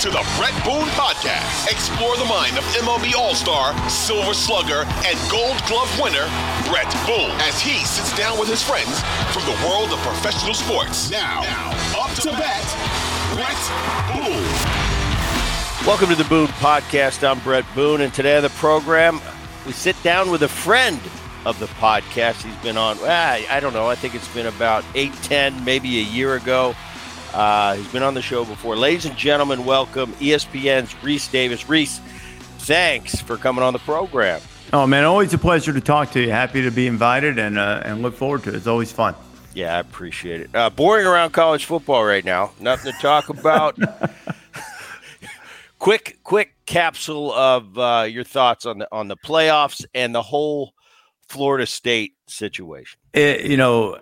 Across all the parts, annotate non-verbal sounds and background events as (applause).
to the Bret Boone Podcast. Explore the mind of MLB All Star, Silver Slugger, and Gold Glove winner, Bret Boone, as he sits down with his friends from the world of professional sports. Now, now up to bat, Bret Boone. Welcome to the Boone Podcast. I'm Bret Boone, and today on the program, we sit down with a friend of the podcast. He's been on, ah, I don't know, I think it's been about 8, 10, maybe a year ago. Uh, he's been on the show before. Ladies and gentlemen, welcome ESPN's Rece Davis. Reese, thanks for coming on the program. Oh man, always a pleasure to talk to you. Happy to be invited and uh, and look forward to it. It's always fun. Yeah, I appreciate it. Uh, boring around college football right now. Nothing to talk about. (laughs) quick, quick capsule of uh, your thoughts on the on the playoffs and the whole Florida State situation. It, you know,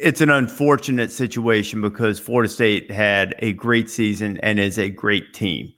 it's an unfortunate situation because Florida State had a great season and is a great team.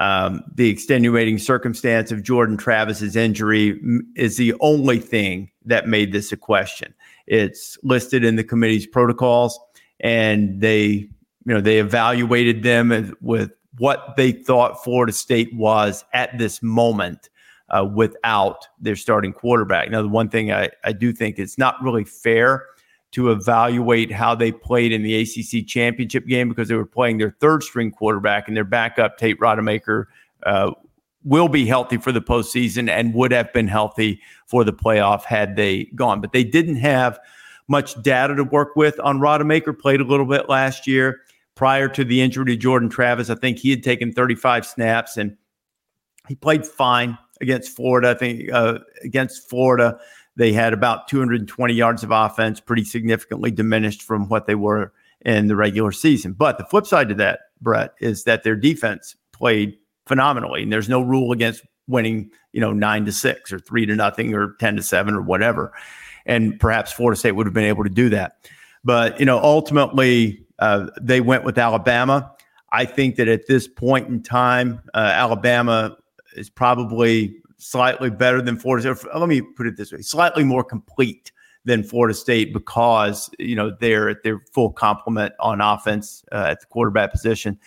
Um, the extenuating circumstance of Jordan Travis's injury is the only thing that made this a question. It's listed in the committee's protocols, and they, you know, they evaluated them with what they thought Florida State was at this moment uh, without their starting quarterback. Now, the one thing I, I do think it's not really fair to evaluate how they played in the ACC championship game because they were playing their third string quarterback and their backup, Tate Rodemaker, uh, will be healthy for the postseason and would have been healthy for the playoff had they gone. But they didn't have much data to work with on Rodemaker, played a little bit last year prior to the injury to Jordan Travis. I think he had taken 35 snaps and he played fine against Florida. I think uh, against Florida, they had about 220 yards of offense, pretty significantly diminished from what they were in the regular season. But the flip side to that, Bret, is that their defense played phenomenally. And there's no rule against winning, you know, nine to six or three to nothing or 10 to seven or whatever. And perhaps Florida State would have been able to do that. But, you know, ultimately, uh, they went with Alabama. I think that at this point in time, uh, Alabama is probably slightly better than Florida State. Let me put it this way: slightly more complete than Florida State because you know they're at their full complement on offense uh, at the quarterback position.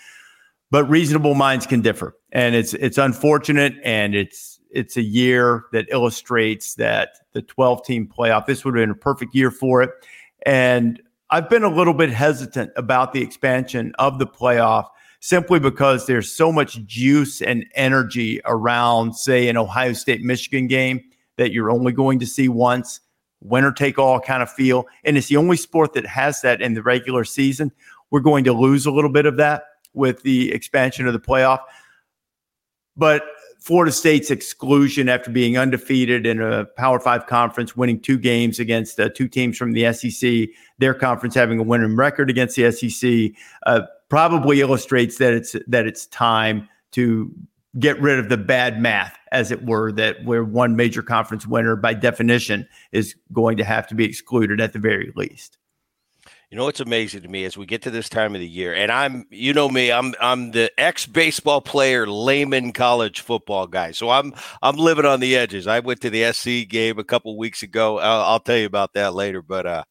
But reasonable minds can differ, and it's it's unfortunate, and it's it's a year that illustrates that the 12 team playoff. This would have been a perfect year for it, and I've been a little bit hesitant about the expansion of the playoff simply because there's so much juice and energy around, say, an Ohio State Michigan game that you're only going to see once, winner take all kind of feel. And it's the only sport that has that in the regular season. We're going to lose a little bit of that with the expansion of the playoff. But Florida State's exclusion after being undefeated in a Power Five conference, winning two games against uh, two teams from the SEC, their conference having a winning record against the SEC, uh, probably illustrates that it's that it's time to get rid of the bad math, as it were, that where one major conference winner by definition is going to have to be excluded at the very least. You know what's amazing to me as we get to this time of the year, and I'm, you know me, I'm, I'm the ex baseball player, layman college football guy. So I'm, I'm living on the edges. I went to the SC game a couple weeks ago. I'll, I'll tell you about that later. But uh,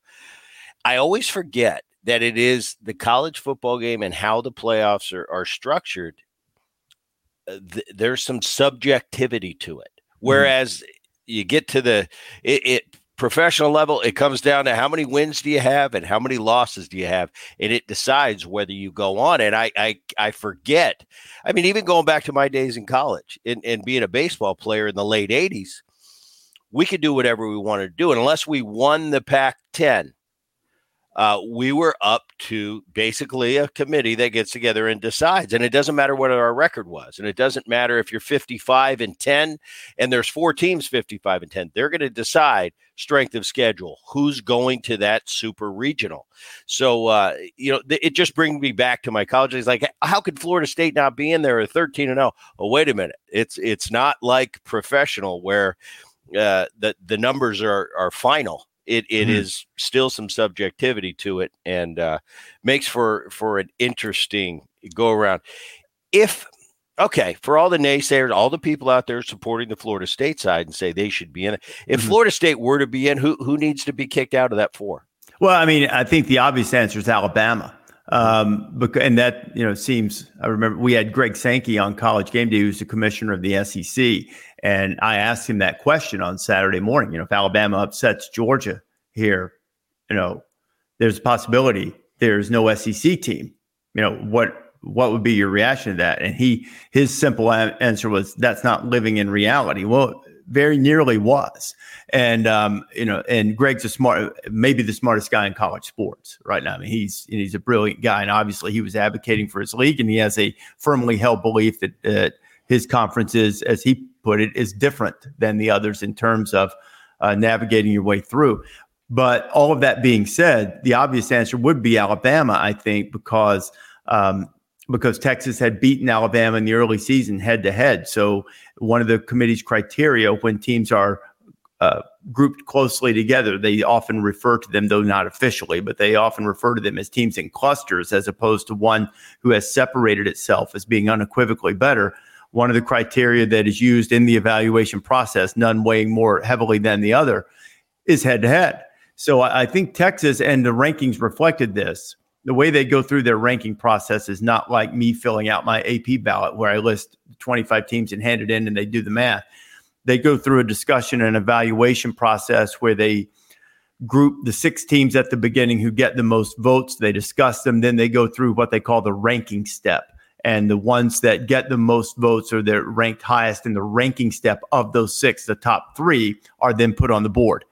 I always forget that it is the college football game and how the playoffs are, are structured. Uh, th- there's some subjectivity to it. Mm-hmm. Whereas mm. you get to the, it, it professional level, it comes down to how many wins do you have and how many losses do you have, and it decides whether you go on. And I I, I forget. I mean, even going back to my days in college and, and being a baseball player in the late '80s, we could do whatever we wanted to do, and unless we won the Pac-10 uh, we were up to basically a committee that gets together and decides. And it doesn't matter what our record was. And it doesn't matter if you're 55 and 10 and there's four teams 55 and 10. They're going to decide strength of schedule, who's going to that super regional. So, uh, you know, th- it just brings me back to my college days. Like, how could Florida State not be in there at 13 and 0? Oh, wait a minute. It's, it's not like professional where uh, the, the numbers are, are final it it mm. is still some subjectivity to it and uh, makes for for an interesting go around. If okay, for all the naysayers, all the people out there supporting the Florida State side and say they should be in it, if mm-hmm. Florida State were to be in, who who needs to be kicked out of that four? Well, I mean, I think the obvious answer is Alabama. Um, because, and that, you know, seems, I remember we had Greg Sankey on college game day, who's the commissioner of the SEC. And I asked him that question on Saturday morning. You know, if Alabama upsets Georgia here, you know, there's a possibility there's no SEC team. You know, what what would be your reaction to that? And he his simple answer was that's not living in reality. Well, very nearly was. And um, you know, and Greg's a smart, maybe the smartest guy in college sports right now. I mean, he's he's a brilliant guy, and obviously he was advocating for his league, and he has a firmly held belief that, that his conference is, as he put it, is different than the others in terms of uh, navigating your way through. But all of that being said, the obvious answer would be Alabama, I think, because um, because Texas had beaten Alabama in the early season head to head. So one of the committee's criteria when teams are uh, grouped closely together, they often refer to them, though not officially, but they often refer to them as teams in clusters as opposed to one who has separated itself as being unequivocally better. One of the criteria that is used in the evaluation process, none weighing more heavily than the other, is head to head. So I, think Texas and the rankings reflected this. The way they go through their ranking process is not like me filling out my AP ballot where I list 25 teams and hand it in and they do the math. They go through a discussion and evaluation process where they group the six teams at the beginning who get the most votes. They discuss them. Then they go through what they call the ranking step. And the ones that get the most votes or they're ranked highest in the ranking step of those six, the top three, are then put on the board.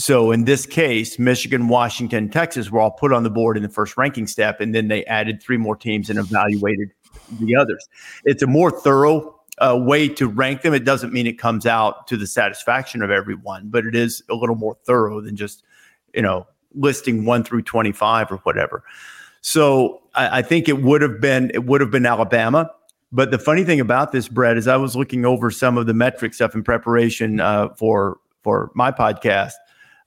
So in this case, Michigan, Washington, Texas were all put on the board in the first ranking step, and then they added three more teams and evaluated the others. It's a more thorough uh, way to rank them. It doesn't mean it comes out to the satisfaction of everyone, but it is a little more thorough than just you know listing one through twenty five or whatever. So I, I think it would have been it would have been Alabama. But the funny thing about this, Bret, is I was looking over some of the metric stuff in preparation uh, for for my podcast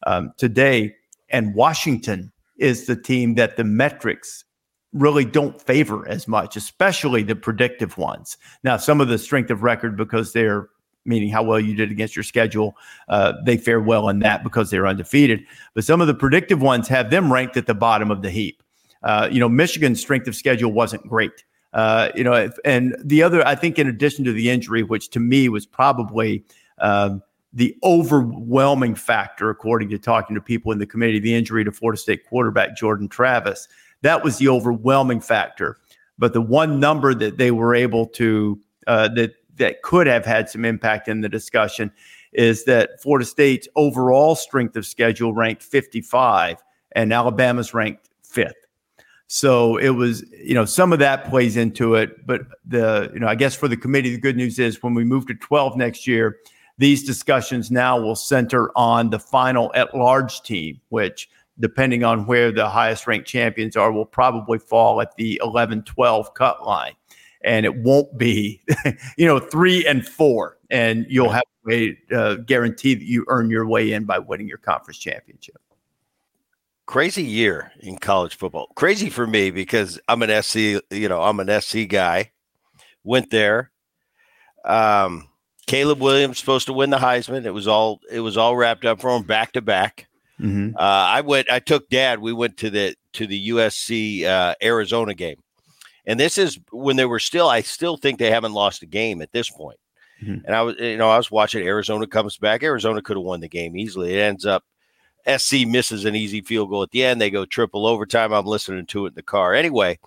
um, today. And Washington is the team that the metrics really don't favor as much, especially the predictive ones. Now, some of the strength of record because they're meaning how well you did against your schedule, uh, they fare well in that because they're undefeated. But some of the predictive ones have them ranked at the bottom of the heap. Uh, you know, Michigan's strength of schedule wasn't great. Uh, you know, and the other, I think, in addition to the injury, which to me was probably um, the overwhelming factor, according to talking to people in the committee, the injury to Florida State quarterback Jordan Travis. That was the overwhelming factor. But the one number that they were able to uh, that that could have had some impact in the discussion is that Florida State's overall strength of schedule ranked 55 and Alabama's ranked fifth. So it was, you know, some of that plays into it. But the, you know, I guess for the committee, the good news is when we move to 12 next year, these discussions now will center on the final at large team, which, depending on where the highest ranked champions are, will probably fall at the 11 12 cut line. And it won't be, (laughs) you know, three and four. And you'll have to uh, guarantee that you earn your way in by winning your conference championship. Crazy year in college football. Crazy for me because I'm an SC, you know, I'm an SC guy. Went there. Um, Caleb Williams supposed to win the Heisman. It was all it was all wrapped up for him back to back. Mm-hmm. Uh, I went. I took Dad. We went to the to the USC uh, Arizona game, and this is when they were still. I still think they haven't lost a game at this point. Mm-hmm. And I was, you know, I was watching Arizona comes back. Arizona could have won the game easily. It ends up SC misses an easy field goal at the end. They go triple overtime. I'm listening to it in the car. Anyway,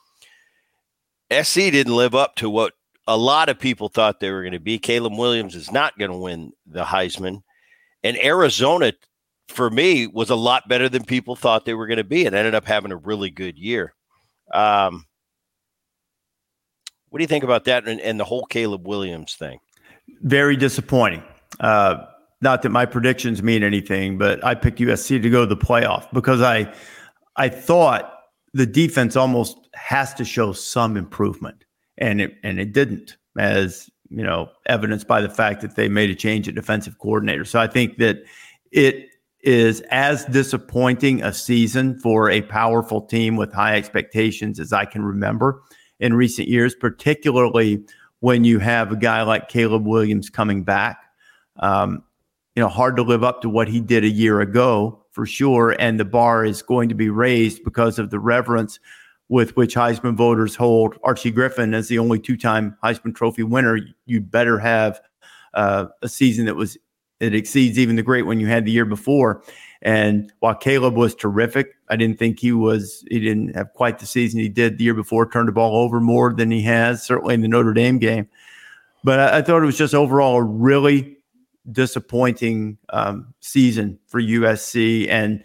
SC didn't live up to what a lot of people thought they were going to be. Caleb Williams is not going to win the Heisman. And Arizona, for me, was a lot better than people thought they were going to be and ended up having a really good year. Um, what do you think about that and, and the whole Caleb Williams thing? Very disappointing. Uh, not that my predictions mean anything, but I picked USC to go to the playoff because I I thought the defense almost has to show some improvement, and it and it didn't, as you know, evidenced by the fact that they made a change at defensive coordinator. So I think that it is as disappointing a season for a powerful team with high expectations as I can remember in recent years, particularly when you have a guy like Caleb Williams coming back. Um, you know, hard to live up to what he did a year ago for sure. And the bar is going to be raised because of the reverence with which Heisman voters hold Archie Griffin as the only two time Heisman Trophy winner. You better have uh, a season that was it exceeds even the great one you had the year before. And while Caleb was terrific, I didn't think he was, he didn't have quite the season he did the year before, turned the ball over more than he has, certainly in the Notre Dame game. But I, I thought it was just overall a really disappointing um, season for USC and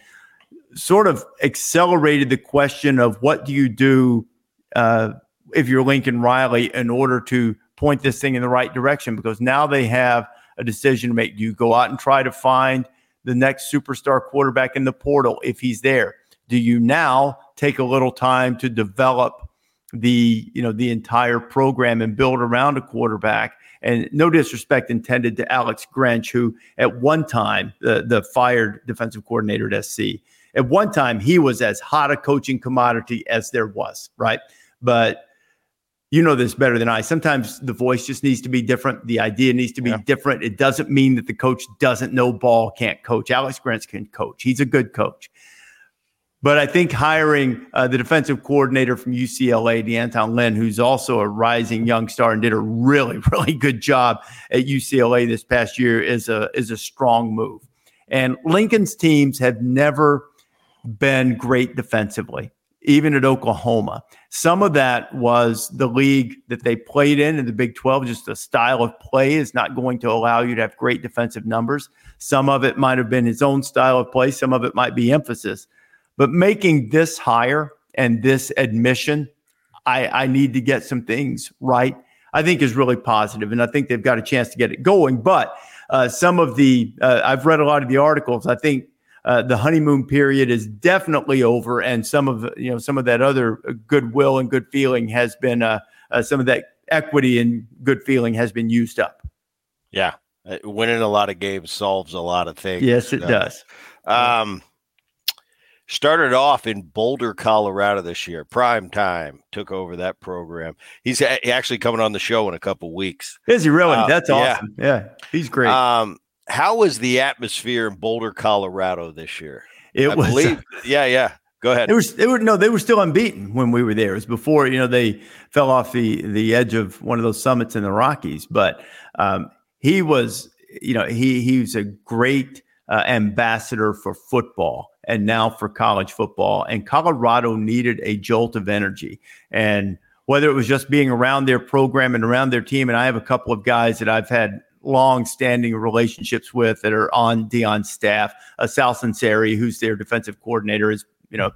sort of accelerated the question of what do you do uh, if you're Lincoln Riley in order to point this thing in the right direction? Because now they have a decision to make. Do you go out and try to find the next superstar quarterback in the portal if he's there? Do you now take a little time to develop the you know the entire program and build around a quarterback? And no disrespect intended to Alex Grinch, who at one time the the fired defensive coordinator at SC. At one time, he was as hot a coaching commodity as there was, right? But you know this better than I. Sometimes the voice just needs to be different. The idea needs to be yeah. different. It doesn't mean that the coach doesn't know ball, can't coach. Alex Grinch can coach. He's a good coach. But I think hiring uh, the defensive coordinator from UCLA, D'Anton Lynn, who's also a rising young star and did a really, (laughs) really good job at UCLA this past year, is a is a strong move. And Lincoln's teams have never been great defensively even at Oklahoma. Some of that was the league that they played in in the Big 12, just the style of play is not going to allow you to have great defensive numbers. Some of it might have been his own style of play, some of it might be emphasis. But making this hire and this admission, I, I need to get some things right, I think is really positive, And I think they've got a chance to get it going. But uh, some of the, uh, I've read a lot of the articles. I think uh, the honeymoon period is definitely over, and some of you know some of that other goodwill and good feeling has been uh, uh, some of that equity and good feeling has been used up. Yeah, uh, winning a lot of games solves a lot of things. Yes, it uh, does. Um, started off in Boulder, Colorado this year. Prime time took over that program. He's actually coming on the show in a couple weeks. Is he really? Uh, That's awesome. Yeah. yeah, he's great. Um, how was the atmosphere in Boulder, Colorado this year? It I was, believe, yeah, yeah. Go ahead. It was, it were no, they were still unbeaten when we were there. It was before you know they fell off the the edge of one of those summits in the Rockies. But um, he was, you know, he he was a great uh, ambassador for football and now for college football. And Colorado needed a jolt of energy and whether it was just being around their program and around their team. And I have a couple of guys that I've had long-standing relationships with that are on Deion's staff. Uh, Sal Sunseri, who's their defensive coordinator, has you know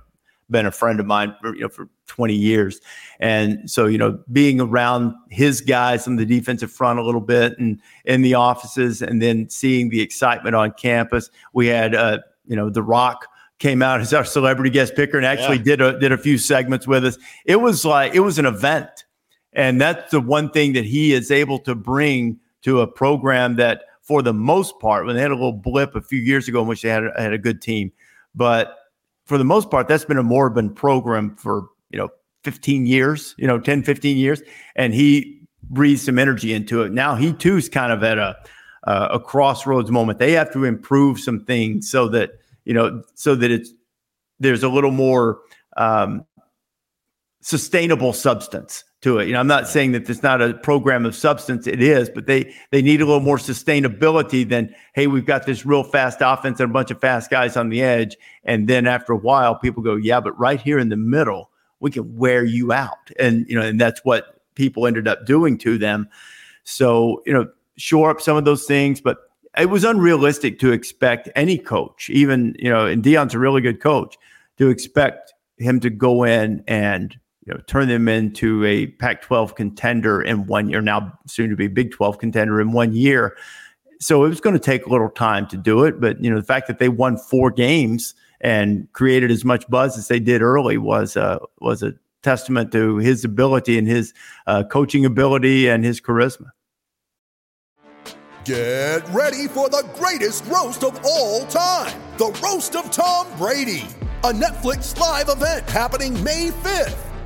been a friend of mine for you know for 20 years, and so you know being around his guys on the defensive front a little bit and in the offices, and then seeing the excitement on campus. We had uh, you know the Rock came out as our celebrity guest picker and actually yeah. did a did a few segments with us. It was like it was an event. And that's the one thing that he is able to bring to a program that, for the most part, when they had a little blip a few years ago in which they had, had a good team, but for the most part, that's been a moribund program for, you know, 15 years, you know, 10, 15 years. And he breathed some energy into it. Now he too is kind of at a, uh, a crossroads moment. They have to improve some things so that, you know, so that it's, there's a little more um, sustainable substance to it. You know, I'm not saying that it's not a program of substance. It is, but they they need a little more sustainability than hey, we've got this real fast offense and a bunch of fast guys on the edge, and then after a while, people go, yeah, but right here in the middle, we can wear you out, and you know, and that's what people ended up doing to them. So you know, shore up some of those things, but it was unrealistic to expect any coach, even you know, and Deion's a really good coach, to expect him to go in and you know, turn them into a Pac 12 contender in one year, now soon to be Big 12 contender in one year. So it was going to take a little time to do it. But, you know, the fact that they won four games and created as much buzz as they did early was, uh, was a testament to his ability and his uh, coaching ability and his charisma. Get ready for the greatest roast of all time the Roast of Tom Brady, a Netflix live event happening May 5th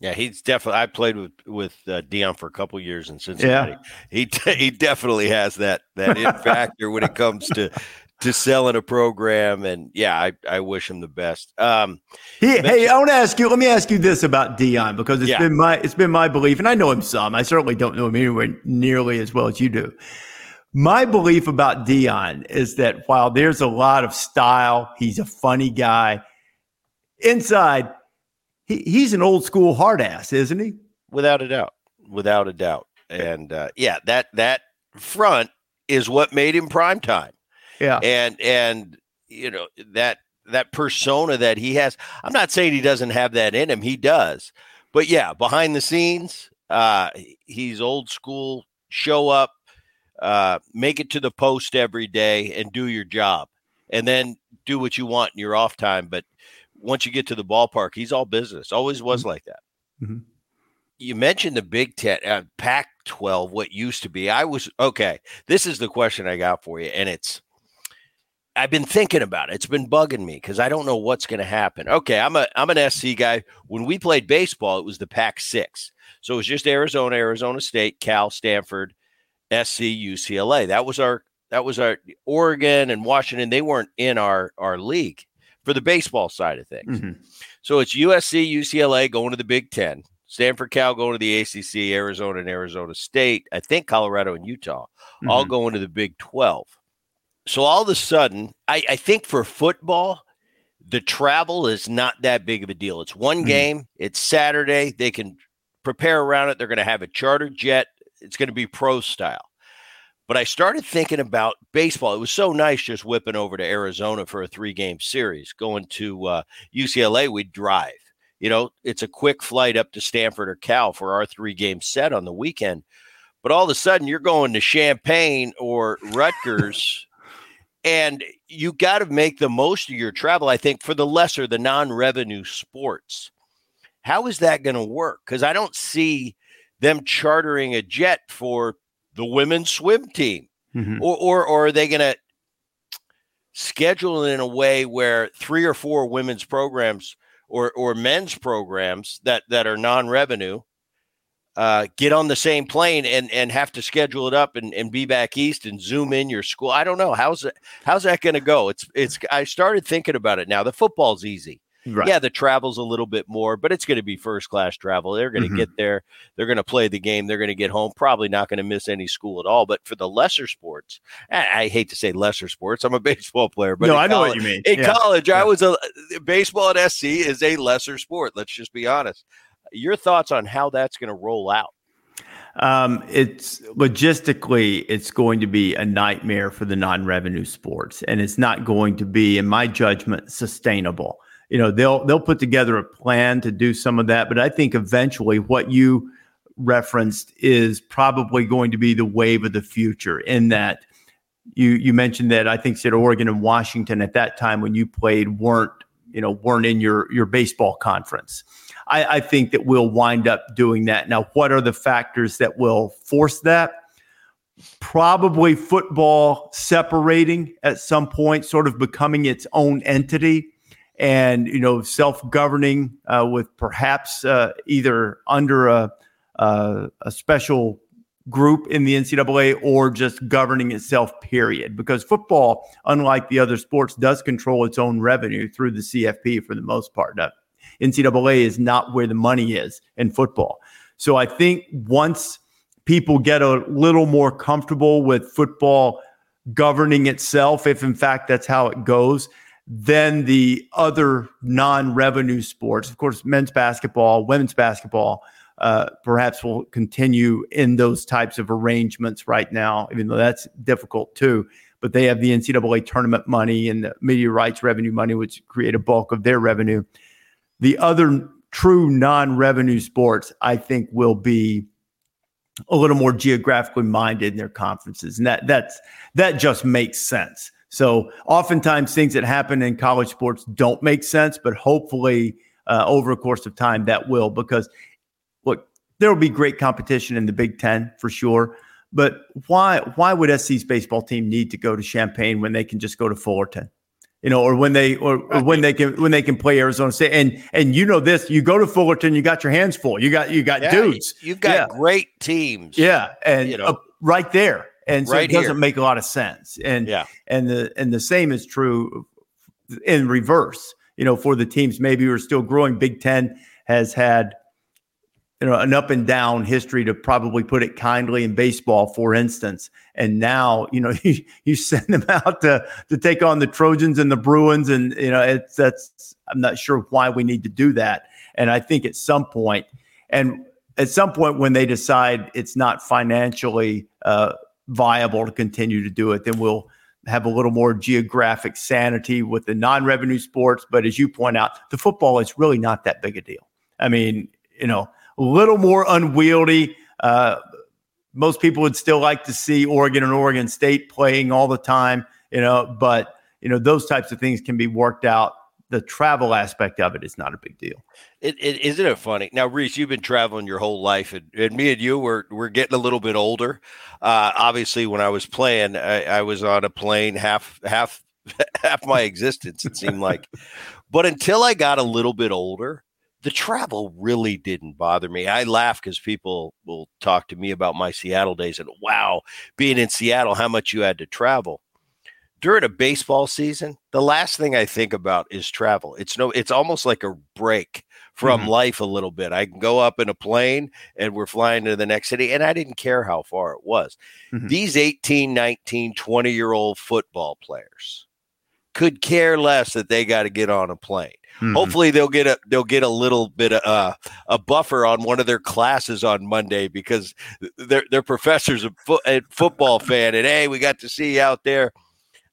Yeah, he's definitely. I played with with uh, Deion for a couple years in Cincinnati. Yeah. He he definitely has that that it (laughs) factor when it comes to to selling a program. And yeah, I, I wish him the best. Um, he, hey, I want to ask you. Let me ask you this about Deion because it's Yeah. been my it's been my belief, and I know him some. I certainly don't know him anywhere nearly as well as you do. My belief about Deion is that while there's a lot of style, he's a funny guy. Inside, he, he's an old school hard ass, isn't he? without a doubt, without a doubt. And uh, yeah, that that front is what made him prime time. Yeah. and and you know that that persona that he has i'm not saying he doesn't have that in him he does but yeah behind the scenes uh he's old school show up uh make it to the post every day and do your job and then do what you want in your off time but once you get to the ballpark he's all business always was like that Mhm. you mentioned the big 10 uh, pac 12 what used to be i was okay this is the question i got for you and it's I've been thinking about it. It's been bugging me because I don't know what's going to happen. Okay, I'm a I'm an SC guy. When we played baseball, it was the Pac six, so it was just Arizona, Arizona State, Cal, Stanford, SC, UCLA. That was our that was our Oregon and Washington. They weren't in our our league for the baseball side of things. Mhm. So it's USC, UCLA going to the Big Ten, Stanford, Cal going to the ACC, Arizona and Arizona State. I think Colorado and Utah all Mhm. going to the Big Twelve so all of a sudden, I, I think for football, the travel is not that big of a deal. It's one Mhm. game, it's Saturday. They can prepare around it. They're going to have a charter jet, it's going to be pro style. But I started thinking about baseball. It was so nice just whipping over to Arizona for a three game series. Going to uh, UCLA, we'd drive. You know, it's a quick flight up to Stanford or Cal for our three game set on the weekend. But all of a sudden, you're going to Champaign or Rutgers and you got to make the most of your travel i think for the lesser the non-revenue sports how is that going to work because i don't see them chartering a jet for the women's swim team Mhm. or, or or are they going to schedule it in a way where three or four women's programs or or men's programs that that are non-revenue uh, get on the same plane and and have to schedule it up and, and be back east and zoom in your school. I don't know how's it how's that going to go. It's it's I started thinking about it now. The football's easy. Right. Yeah, the travel's a little bit more, but it's going to be first class travel. They're going to Mhm. get there. They're going to play the game. They're going to get home. Probably not going to miss any school at all. But for the lesser sports, I, I hate to say lesser sports. I'm a (laughs) baseball player, but no, I know college- what you mean. in Yeah. college, I was a baseball at SC is a lesser sport. Let's just be honest. Your thoughts on how that's going to roll out? Um, it's logistically, it's going to be a nightmare for the non-revenue sports, and it's not going to be, in my judgment, sustainable. You know, they'll they'll put together a plan to do some of that, but I think eventually, what you referenced is probably going to be the wave of the future. In that, you you mentioned that I think said Oregon and Washington at that time when you played weren't you know weren't in your your baseball conference. I, I think that we'll wind up doing that. Now, what are the factors that will force that? Probably football separating at some point, sort of becoming its own entity, and you know, self-governing uh, with perhaps uh, either under a, a a special group in the NCAA or just governing itself. Period. Because football, unlike the other sports, does control its own revenue through the CFP for the most part. Now, NCAA is not where the money is in football. So I think once people get a little more comfortable with football governing itself, if in fact that's how it goes, then the other non revenue sports, of course, men's basketball, women's basketball, uh, perhaps will continue in those types of arrangements right now, even though that's difficult too. But they have the NCAA tournament money and the media rights revenue money, which create a bulk of their revenue. The other true non-revenue sports, I think, will be a little more geographically minded in their conferences, and that that's that just makes sense. So oftentimes things that happen in college sports don't make sense, but hopefully uh, over a course of time that will, because look, there will be great competition in the Big Ten for sure. But why why would SC's baseball team need to go to Champaign when they can just go to Fullerton? you know, or when they or, or when they can when they can play Arizona State. And and you know this, you go to Fullerton, you got your hands full. You got you got Yeah, dudes. You've got Yeah. great teams. Yeah, and You know. uh, right there, and so Right it doesn't here. make a lot of sense. And Yeah. and the and the same is true in reverse. You know, for the teams maybe who are still growing, Big Ten has had you know an up and down history to probably put it kindly in baseball, for instance. And now you know (laughs) you, you send them out to to take on the Trojans and the Bruins, and you know it's that's I'm not sure why we need to do that. And I think at some point, and at some point when they decide it's not financially uh, viable to continue to do it, then we'll have a little more geographic sanity with the non-revenue sports. But as you point out, the football is really not that big a deal. I mean, you know, a little more unwieldy. Uh, most people would still like to see Oregon and Oregon State playing all the time, you know, but you know those types of things can be worked out. The travel aspect of it is not a big deal. It, it isn't it funny now, Rece. You've been traveling your whole life, and, and me and you were we're getting a little bit older. Uh, obviously, when I was playing, I, I was on a plane half half (laughs) half my existence. It seemed like, but until I got a little bit older, the travel really didn't bother me. I laugh because people will talk to me about my Seattle days, and wow, being in Seattle, how much you had to travel during a baseball season, the last thing I think about is travel. It's no, it's almost like a break from Mhm. life a little bit. I can go up in a plane and we're flying to the next city, and I didn't care how far it was. Mhm. These 18, 19, 20 year old football players could care less that they got to get on a plane. Mhm. Hopefully they'll get a they'll get a little bit of uh, a buffer on one of their classes on Monday because their their professor's a, fo- a football fan and hey we got to see you out there.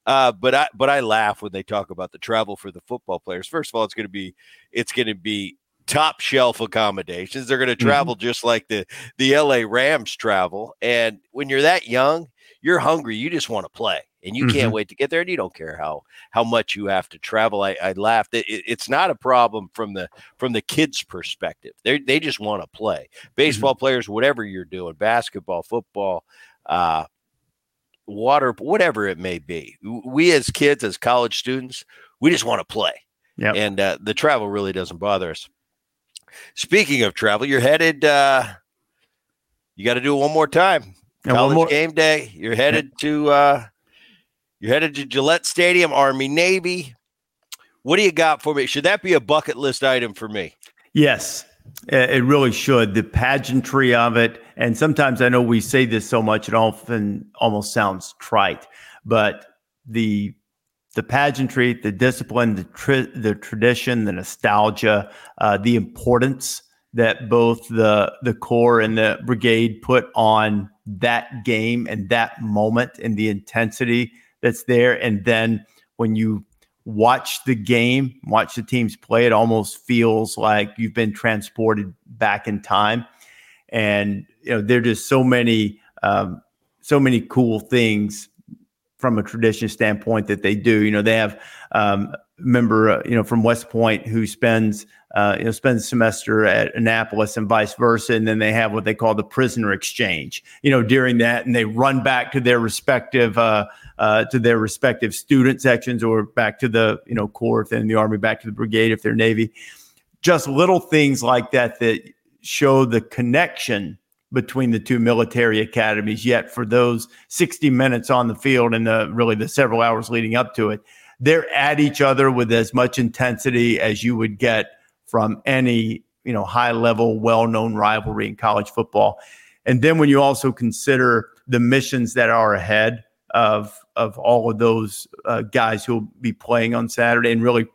Uh, but I but I laugh when they talk about the travel for the football players. First of all, it's going to be it's going to be top shelf accommodations. They're going to travel just like the the LA Rams travel. And when you're that young, you're hungry. You just want to play, and you can't wait to get there. And you don't care how how much you have to travel. I, I laughed. It, it- it's not a problem from the from the kids' perspective. They they just want to play. Baseball players, whatever you're doing, basketball, football. Uh, water whatever it may be we as kids as college students we just want to play Yep. and uh, the travel really doesn't bother us speaking of travel you're headed uh You got to do it one more time. And College more- game day. You're headed to uh, you're headed to Gillette Stadium, Army Navy. What do you got for me? Should that be a bucket list item for me? Yes, it really should. The pageantry of it, and sometimes I know we say this so much, it often almost sounds trite, but the the pageantry, the discipline, the tri- the tradition, the nostalgia, uh, the importance that both the the corps and the brigade put on that game and that moment and the intensity that's there, and then when you watch the game, watch the teams play, it almost feels like you've been transported back in time. And you know, there are just so many, um, so many cool things from a tradition standpoint that they do. You know, they have um, member, uh, you know, from West Point who spends, uh, you know, spends semester at Annapolis and vice versa, and then they have what they call the prisoner exchange. You know, during that, and they run back to their respective, uh, uh, to their respective student sections, or back to the, you know, Corps if they're in the Army, back to the brigade if they're Navy. Just little things like that that show the connection between the two military academies. Yet for those 60 minutes on the field and the really the several hours leading up to it, they're at each other with as much intensity as you would get from any you know high level, well known rivalry in college football. And then when you also consider the missions that are ahead of of all of those uh, guys who will be playing on Saturday, and really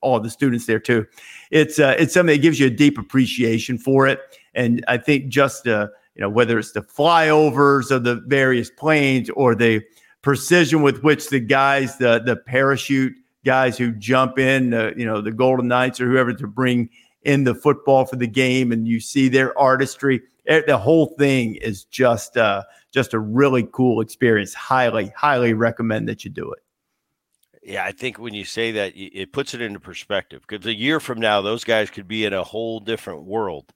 all the students there too, it's uh, it's something that gives you a deep appreciation for it. And I think just uh, you know whether it's the flyovers of the various planes or the precision with which the guys, the the parachute guys who jump in, uh, you know, the Golden Knights or whoever to bring in the football for the game, and you see their artistry. The whole thing is just uh, just a really cool experience. Highly, highly recommend that you do it. Yeah, I think when you say that, it puts it into perspective. Because a year from now, those guys could be in a whole different world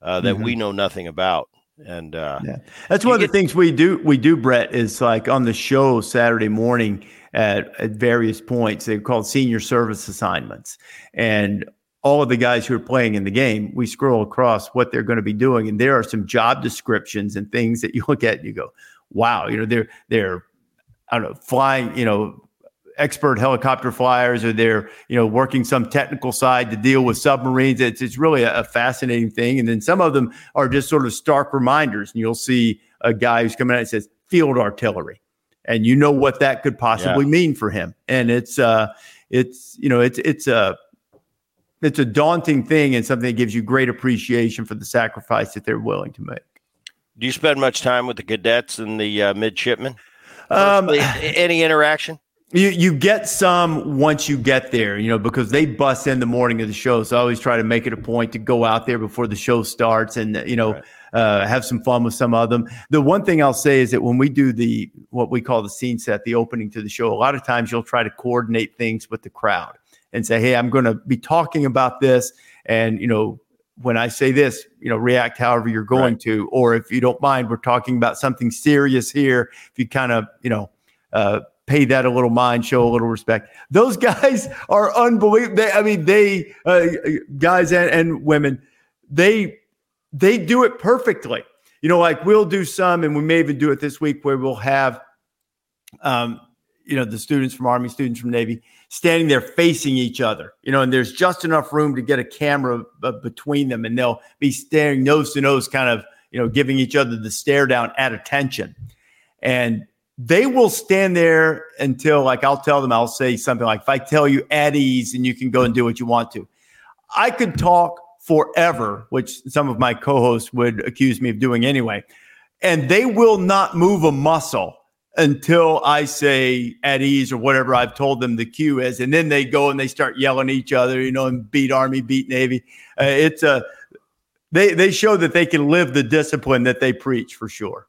uh, that we know nothing about. And uh, Yeah. That's one of the get- things we do. We do, Bret, is like on the show Saturday morning at, at various points. They're called senior service assignments, and all of the guys who are playing in the game, we scroll across what they're going to be doing, and there are some job descriptions and things that you look at and you go, "Wow!" You know, they're they're I don't know flying. You know. Expert helicopter flyers, or they're you know working some technical side to deal with submarines. It's it's really a, a fascinating thing. And then some of them are just sort of stark reminders. And you'll see a guy who's coming out and says field artillery, and you know what that could possibly mean for him. And it's uh, it's you know it's it's a it's a daunting thing and something that gives you great appreciation for the sacrifice that they're willing to make. do you spend much time with the cadets and the uh, midshipmen? Um, any interaction? You you get some once you get there, you know, because they bust in the morning of the show. So I always try to make it a point to go out there before the show starts and you know uh, have some fun with some of them. The one thing I'll say is that when we do the what we call the scene set, the opening to the show, a lot of times you'll try to coordinate things with the crowd and say, "Hey, I'm going to be talking about this," and you know. When I say this, you know, react however you're going to, or if you don't mind, we're talking about something serious here. If you kind of, you know, uh, pay that a little mind, show a little respect. Those guys (laughs) are unbelievable. They, I mean, they uh, guys and, and women, they they do it perfectly. You know, like we'll do some, and we may even do it this week where we'll have, um, you know, the students from Army, students from Navy, standing there facing each other. You know, and there's just enough room to get a camera between them, and they'll be staring nose to nose, kind of, you know, giving each other the stare down at attention, and they will stand there until like I'll tell them, I'll say something like, if I tell you at ease and you can go and do what you want to. I could talk forever, which some of my co-hosts would accuse me of doing anyway. And they will not move a muscle until I say at ease or whatever I've told them the cue is. And then they go and they start yelling at each other, you know, and beat Army, beat Navy. Uh, it's a, they, they show that they can live the discipline that they preach for sure.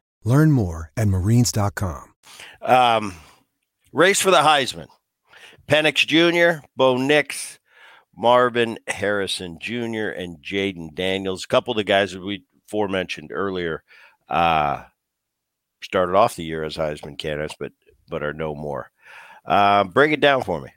Learn more at marines.com. Um, race for the Heisman. Penix Jr., Bo Nix, Marvin Harrison Jr., and Jayden Daniels. A couple of the guys that we forementioned earlier uh, started off the year as Heisman candidates, but but are no more. Uh, break it down for me.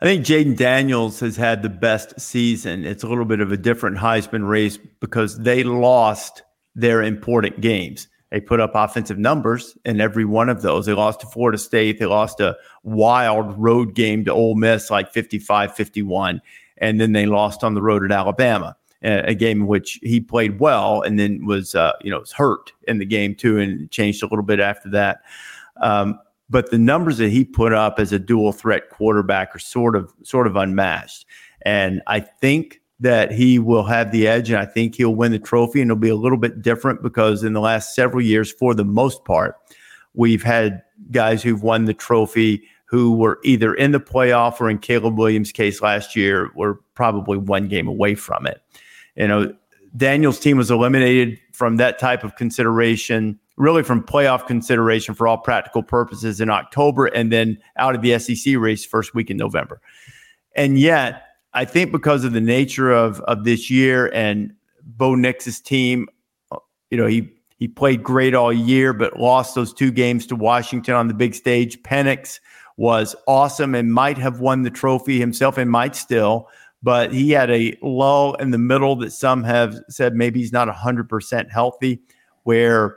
I think Jayden Daniels has had the best season. It's a little bit of a different Heisman race because they lost their important games. They put up offensive numbers in every one of those. They lost to Florida State. They lost a wild road game to Ole Miss, like 55 51. And then they lost on the road at Alabama, a game in which he played well and then was, uh, you know, was hurt in the game too and changed a little bit after that. Um, but the numbers that he put up as a dual threat quarterback are sort of sort of unmatched. And I think that he will have the edge and I think he'll win the trophy and it'll be a little bit different because in the last several years for the most part we've had guys who've won the trophy who were either in the playoff or in Caleb Williams case last year were probably one game away from it. You know, Daniel's team was eliminated from that type of consideration really from playoff consideration for all practical purposes in October and then out of the SEC race first week in November. And yet, I think because of the nature of of this year and Bo Nix's team, uh, you know, he he played great all year, but lost those two games to Washington on the big stage. Penix was awesome and might have won the trophy himself and might still, but he had a lull in the middle that some have said maybe he's not 100% healthy, where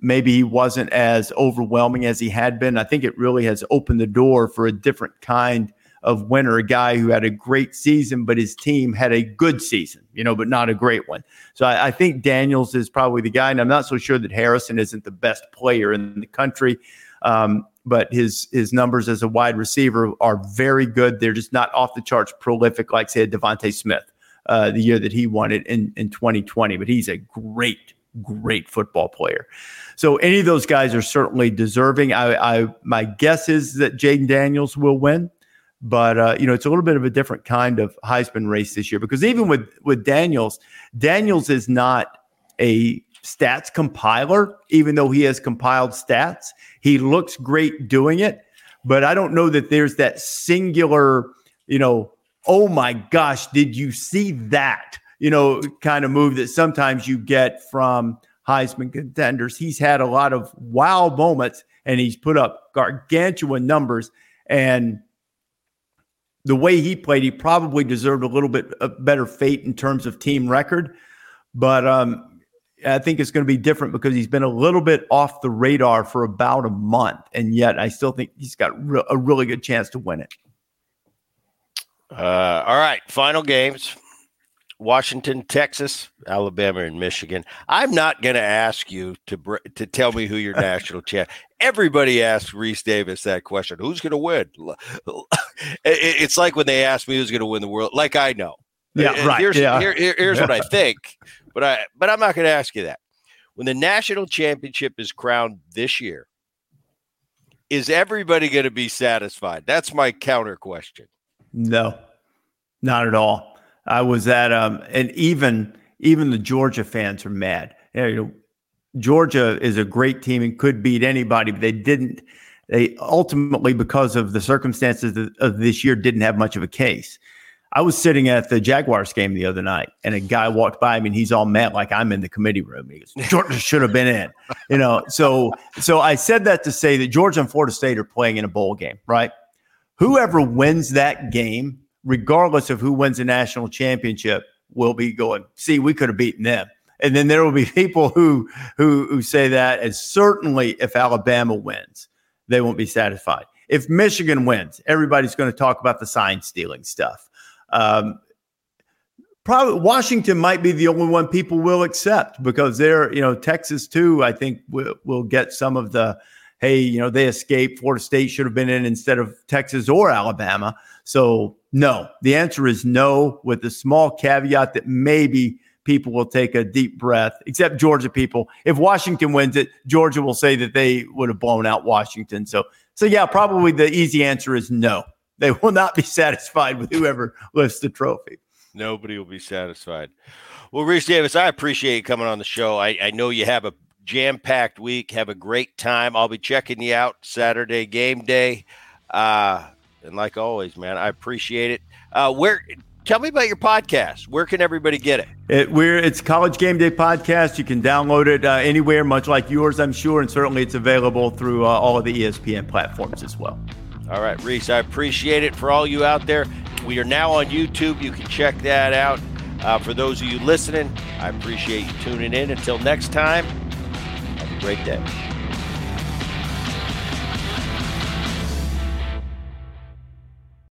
maybe he wasn't as overwhelming as he had been. I think it really has opened the door for a different kind of winner, a guy who had a great season, but his team had a good season, you know, but not a great one. So I, I, think Daniels is probably the guy, and I'm not so sure that Harrison isn't the best player in the country. Um, but his his numbers as a wide receiver are very good. They're just not off the charts prolific like say DeVonta Smith uh, the year that he won it in in 2020. But he's a great great football player. So any of those guys are certainly deserving. I, I my guess is that Jayden Daniels will win. But uh, you know, it's a little bit of a different kind of Heisman race this year because even with with Daniels, Daniels is not a stats compiler, even though he has compiled stats. He looks great doing it, but I don't know that there's that singular, you know, oh my gosh, did you see that? You know, kind of move that sometimes you get from Heisman contenders. He's had a lot of wow moments and he's put up gargantuan numbers. And the way he played, he probably deserved a little bit better fate in terms of team record. But um, I think it's going to be different because he's been a little bit off the radar for about a month. And yet I still think he's got re- a really good chance to win it. Uh, all right. Final games. Washington, Texas, Alabama, and Michigan. I'm not going to ask you to to tell me who your (laughs) national champ. Everybody asks Rece Davis that question: Who's going to win? (laughs) It's like when they asked me who's going to win the world. Like I know. Yeah, right. Here's, yeah. Here, here's what I (laughs) think, but I but I'm not going to ask you that. When the national championship is crowned this year, is everybody going to be satisfied? That's my counter question. No, not at all. I was at um, and even even the Georgia fans are mad. You know, Georgia is a great team and could beat anybody, but they didn't. They ultimately, because of the circumstances of this year, didn't have much of a case. I was sitting at the Jaguars game the other night, and a guy walked by me, and he's all mad, like I'm in the committee room. He goes, "Georgia (laughs) should have been in," you know. So, so I said that to say that Georgia and Florida State are playing in a bowl game, right? Whoever wins that game regardless of who wins the national championship, will be going, see, we could have beaten them. And then there will be (laughs) people who who who say that. And certainly if Alabama wins, they won't be satisfied. If Michigan wins, everybody's going to talk about the sign stealing stuff. Um, probably Washington might be the only one people will accept because they're, you know, Texas too, I think will, will get some of the, hey, you know, they escaped. Florida State should have been in instead of Texas or Alabama. So, no, the answer is no, with the small caveat that maybe people will take a deep breath, except Georgia people. If Washington wins it, Georgia will say that they would have blown out Washington. So, so yeah, probably the easy answer is no. They will not be satisfied with whoever lifts the trophy. Nobody will be satisfied. Well, Rece Davis, I appreciate you coming on the show. I, I know you have a jam packed week. Have a great time. I'll be checking you out Saturday game day. Uh, and like always, man, I appreciate it. Uh, where tell me about your podcast. Where can everybody get it? It, we're it's College Game Day podcast. You can download it uh, anywhere, much like yours, I'm sure, and certainly it's available through uh, all of the ESPN platforms as well. All right, Rece, I appreciate it for all you out there. We are now on YouTube. You can check that out. Uh, for those of you listening, I appreciate you tuning in. Until next time, have a great day.